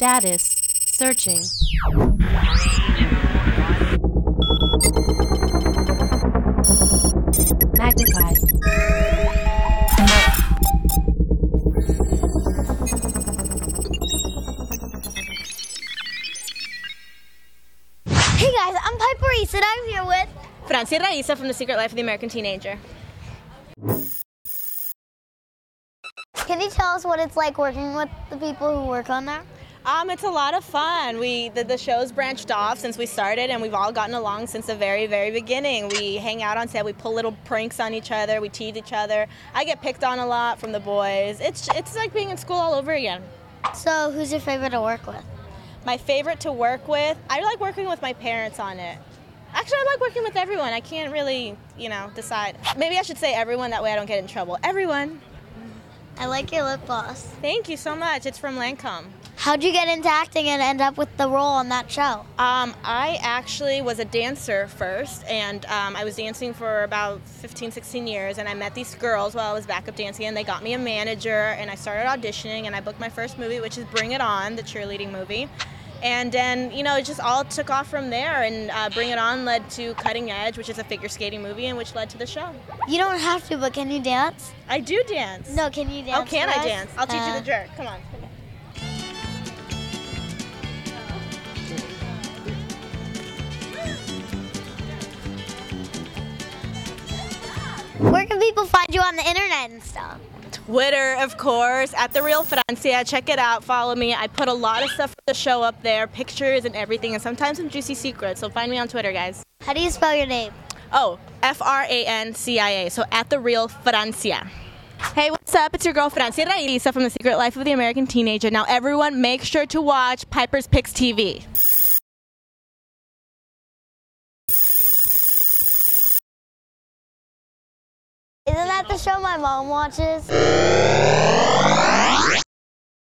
Status searching. Magnified. Hey guys, I'm Piper Reese and I'm here with Francia Raisa from The Secret Life of the American Teenager. Can you tell us what it's like working with the people who work on there? Um, it's a lot of fun. We the, the show's branched off since we started, and we've all gotten along since the very, very beginning. We hang out on set. We pull little pranks on each other. We tease each other. I get picked on a lot from the boys. It's it's like being in school all over again. So, who's your favorite to work with? My favorite to work with. I like working with my parents on it. Actually, I like working with everyone. I can't really, you know, decide. Maybe I should say everyone. That way, I don't get in trouble. Everyone. I like your lip gloss. Thank you so much. It's from Lancome. How'd you get into acting and end up with the role on that show? Um, I actually was a dancer first, and um, I was dancing for about 15, 16 years. And I met these girls while I was backup dancing, and they got me a manager. And I started auditioning, and I booked my first movie, which is Bring It On, the cheerleading movie. And then, you know, it just all took off from there. And uh, Bring It On led to Cutting Edge, which is a figure skating movie, and which led to the show. You don't have to, but can you dance? I do dance. No, can you dance? Oh, can I us? dance? I'll teach you Uh, the jerk. Come on. Where can people find you on the internet and stuff? Twitter, of course, at the Real Francia. Check it out. Follow me. I put a lot of stuff for the show up there, pictures and everything, and sometimes some juicy secrets. So find me on Twitter, guys. How do you spell your name? Oh, F R A N C I A. So at the Real Francia. Hey, what's up? It's your girl Francia Raisa from The Secret Life of the American Teenager. Now, everyone, make sure to watch Piper's Picks TV. Isn't that the show my mom watches?